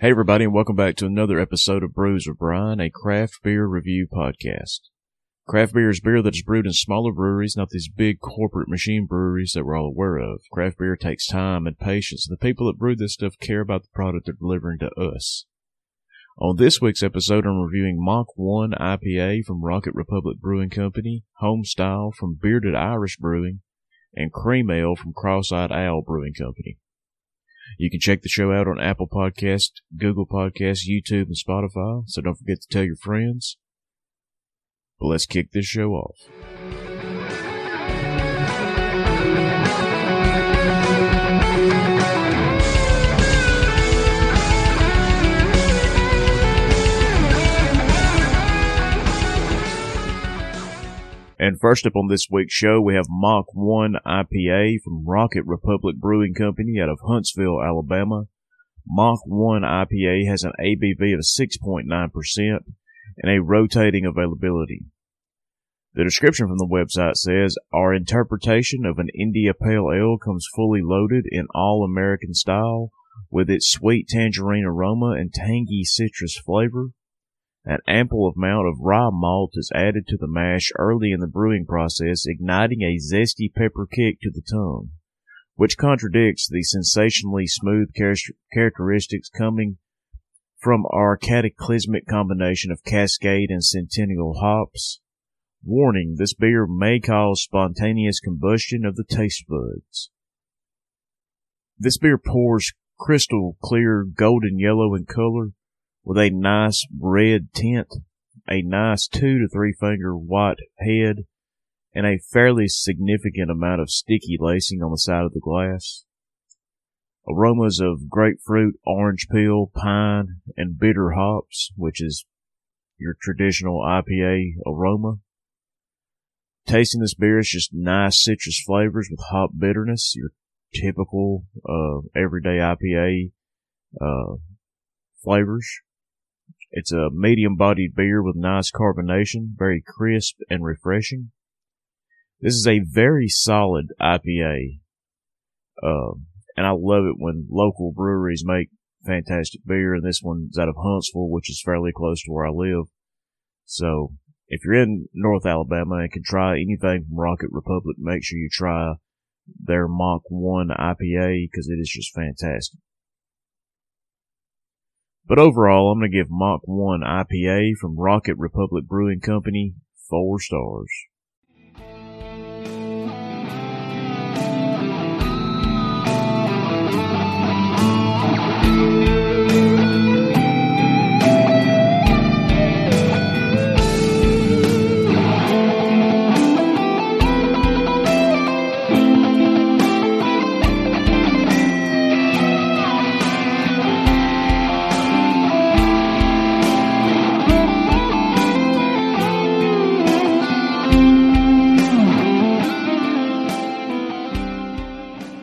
Hey everybody and welcome back to another episode of Brews with Brian, a craft beer review podcast. Craft beer is beer that is brewed in smaller breweries, not these big corporate machine breweries that we're all aware of. Craft beer takes time and patience. The people that brew this stuff care about the product they're delivering to us. On this week's episode, I'm reviewing Mach 1 IPA from Rocket Republic Brewing Company, Homestyle from Bearded Iris Brewing, and Cream Ale from Cross-Eyed Owl Brewing Company. You can check the show out on Apple Podcast, Google Podcast, YouTube, and Spotify, so don't forget to tell your friends. But let's kick this show off. And first up on this week's show, we have Mach 1 IPA from Rocket Republic Brewing Company out of Huntsville, Alabama. Mach 1 IPA has an ABV of 6.9% and a rotating availability. The description from the website says, Our interpretation of an India Pale Ale comes fully loaded in all American style with its sweet tangerine aroma and tangy citrus flavor. An ample amount of rye malt is added to the mash early in the brewing process, igniting a zesty pepper kick to the tongue, which contradicts the sensationally smooth characteristics coming from our cataclysmic combination of Cascade and Centennial hops. Warning, this beer may cause spontaneous combustion of the taste buds. This beer pours crystal clear golden yellow in color with a nice red tint, a nice two to three finger white head, and a fairly significant amount of sticky lacing on the side of the glass. Aromas of grapefruit, orange peel, pine, and bitter hops, which is your traditional IPA aroma. Tasting this beer is just nice citrus flavors with hop bitterness, your typical uh, everyday IPA uh, flavors. It's a medium bodied beer with nice carbonation, very crisp and refreshing. This is a very solid IPA. Uh, and I love it when local breweries make fantastic beer. And this one's out of Huntsville, which is fairly close to where I live. So if you're in North Alabama and can try anything from Rocket Republic, make sure you try their Mach 1 IPA because it is just fantastic. But overall, I'm going to give Mach 1 IPA from Rocket Republic Brewing Company four stars.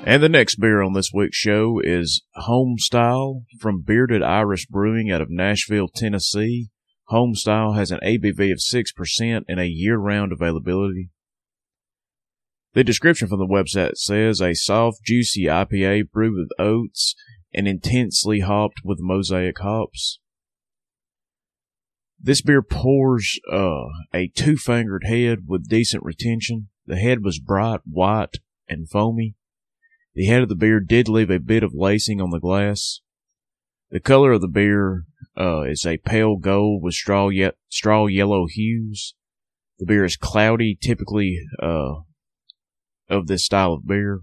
And the next beer on this week's show is Homestyle from Bearded Iris Brewing out of Nashville, Tennessee. Homestyle has an ABV of 6% and a year-round availability. The description from the website says a soft, juicy IPA brewed with oats and intensely hopped with mosaic hops. This beer pours uh, a two-fingered head with decent retention. The head was bright white and foamy. The head of the beer did leave a bit of lacing on the glass. The color of the beer uh, is a pale gold with straw, ye- straw yellow hues. The beer is cloudy, typically uh, of this style of beer.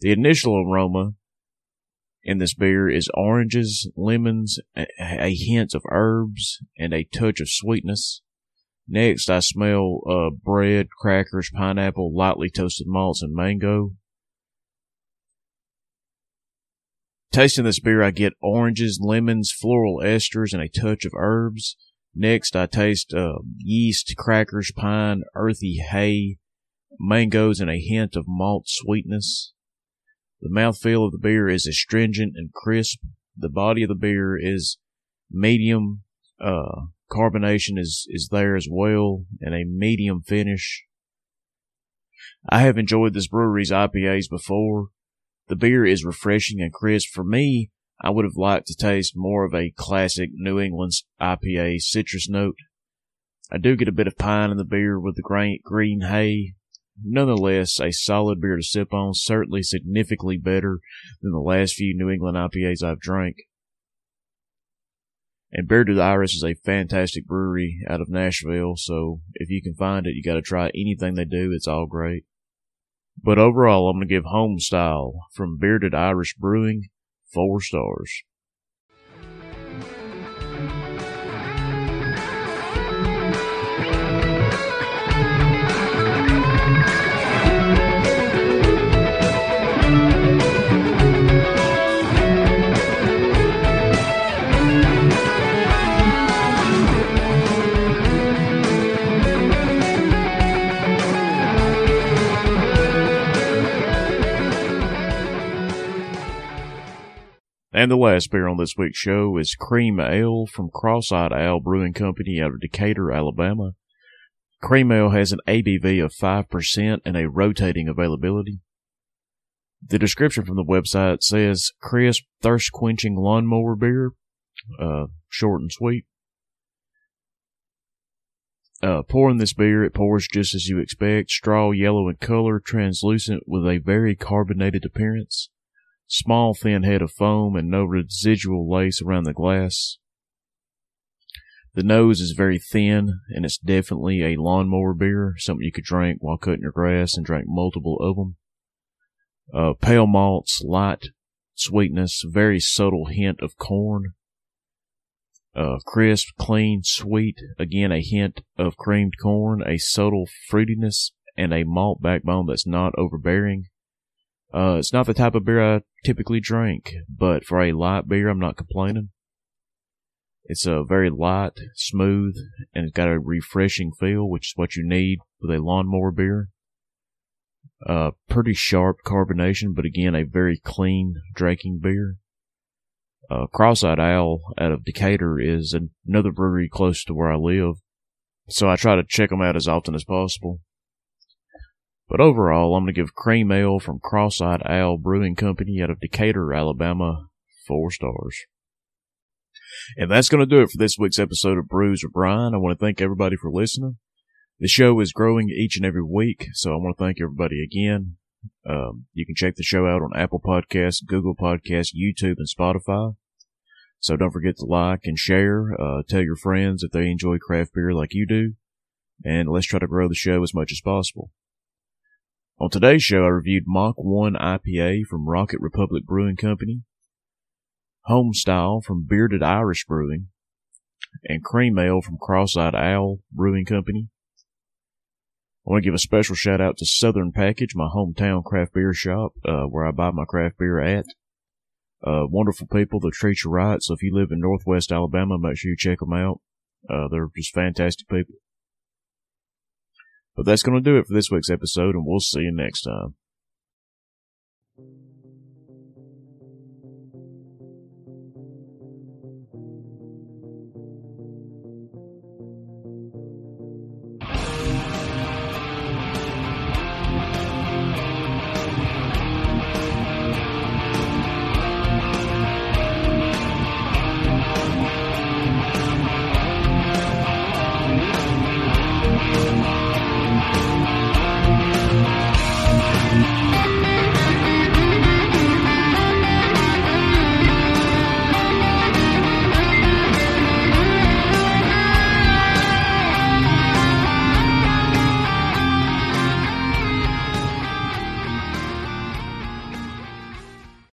The initial aroma in this beer is oranges, lemons, a, a hint of herbs, and a touch of sweetness. Next, I smell uh, bread, crackers, pineapple, lightly toasted malts, and mango. Tasting this beer, I get oranges, lemons, floral esters, and a touch of herbs. Next, I taste uh, yeast, crackers, pine, earthy hay, mangoes, and a hint of malt sweetness. The mouthfeel of the beer is astringent and crisp. The body of the beer is medium. Uh, carbonation is, is there as well, and a medium finish. I have enjoyed this brewery's IPAs before. The beer is refreshing and crisp. For me, I would have liked to taste more of a classic New England IPA citrus note. I do get a bit of pine in the beer with the green, green hay. Nonetheless, a solid beer to sip on, certainly significantly better than the last few New England IPAs I've drank. And Bearded Iris is a fantastic brewery out of Nashville, so if you can find it, you gotta try anything they do. It's all great. But overall, I'm gonna give Homestyle from Bearded Iris Brewing four stars. And the last beer on this week's show is Cream Ale from Cross-Eyed Owl Brewing Company out of Decatur, Alabama. Cream Ale has an ABV of 5% and a rotating availability. The description from the website says crisp, thirst quenching lawnmower beer, uh, short and sweet. Uh, pouring this beer, it pours just as you expect, straw yellow in color, translucent with a very carbonated appearance small thin head of foam and no residual lace around the glass. The nose is very thin and it's definitely a lawnmower beer, something you could drink while cutting your grass and drink multiple of them. Uh, pale malts, light sweetness, very subtle hint of corn. Uh, crisp, clean, sweet, again a hint of creamed corn, a subtle fruitiness, and a malt backbone that's not overbearing. Uh, it's not the type of beer I typically drink, but for a light beer, I'm not complaining. It's a very light, smooth, and it's got a refreshing feel, which is what you need with a lawnmower beer. Uh, pretty sharp carbonation, but again, a very clean drinking beer. Uh, Cross-Eyed Owl out of Decatur is another brewery close to where I live, so I try to check them out as often as possible. But overall, I'm going to give Cream Ale from Cross-Eyed Owl Brewing Company out of Decatur, Alabama, four stars. And that's going to do it for this week's episode of Brews with Brian. I want to thank everybody for listening. The show is growing each and every week, so I want to thank everybody again. Um, you can check the show out on Apple Podcasts, Google Podcasts, YouTube, and Spotify. So don't forget to like and share. Uh, tell your friends if they enjoy craft beer like you do. And let's try to grow the show as much as possible. On today's show, I reviewed Mach 1 IPA from Rocket Republic Brewing Company, Homestyle from Bearded Iris Brewing, and Cream Ale from Cross-Eyed Owl Brewing Company. I want to give a special shout out to Southern Package, my hometown craft beer shop, uh, where I buy my craft beer at. Uh, wonderful people that treat you right. So if you live in Northwest Alabama, make sure you check them out. Uh, they're just fantastic people. But that's going to do it for this week's episode, and we'll see you next time.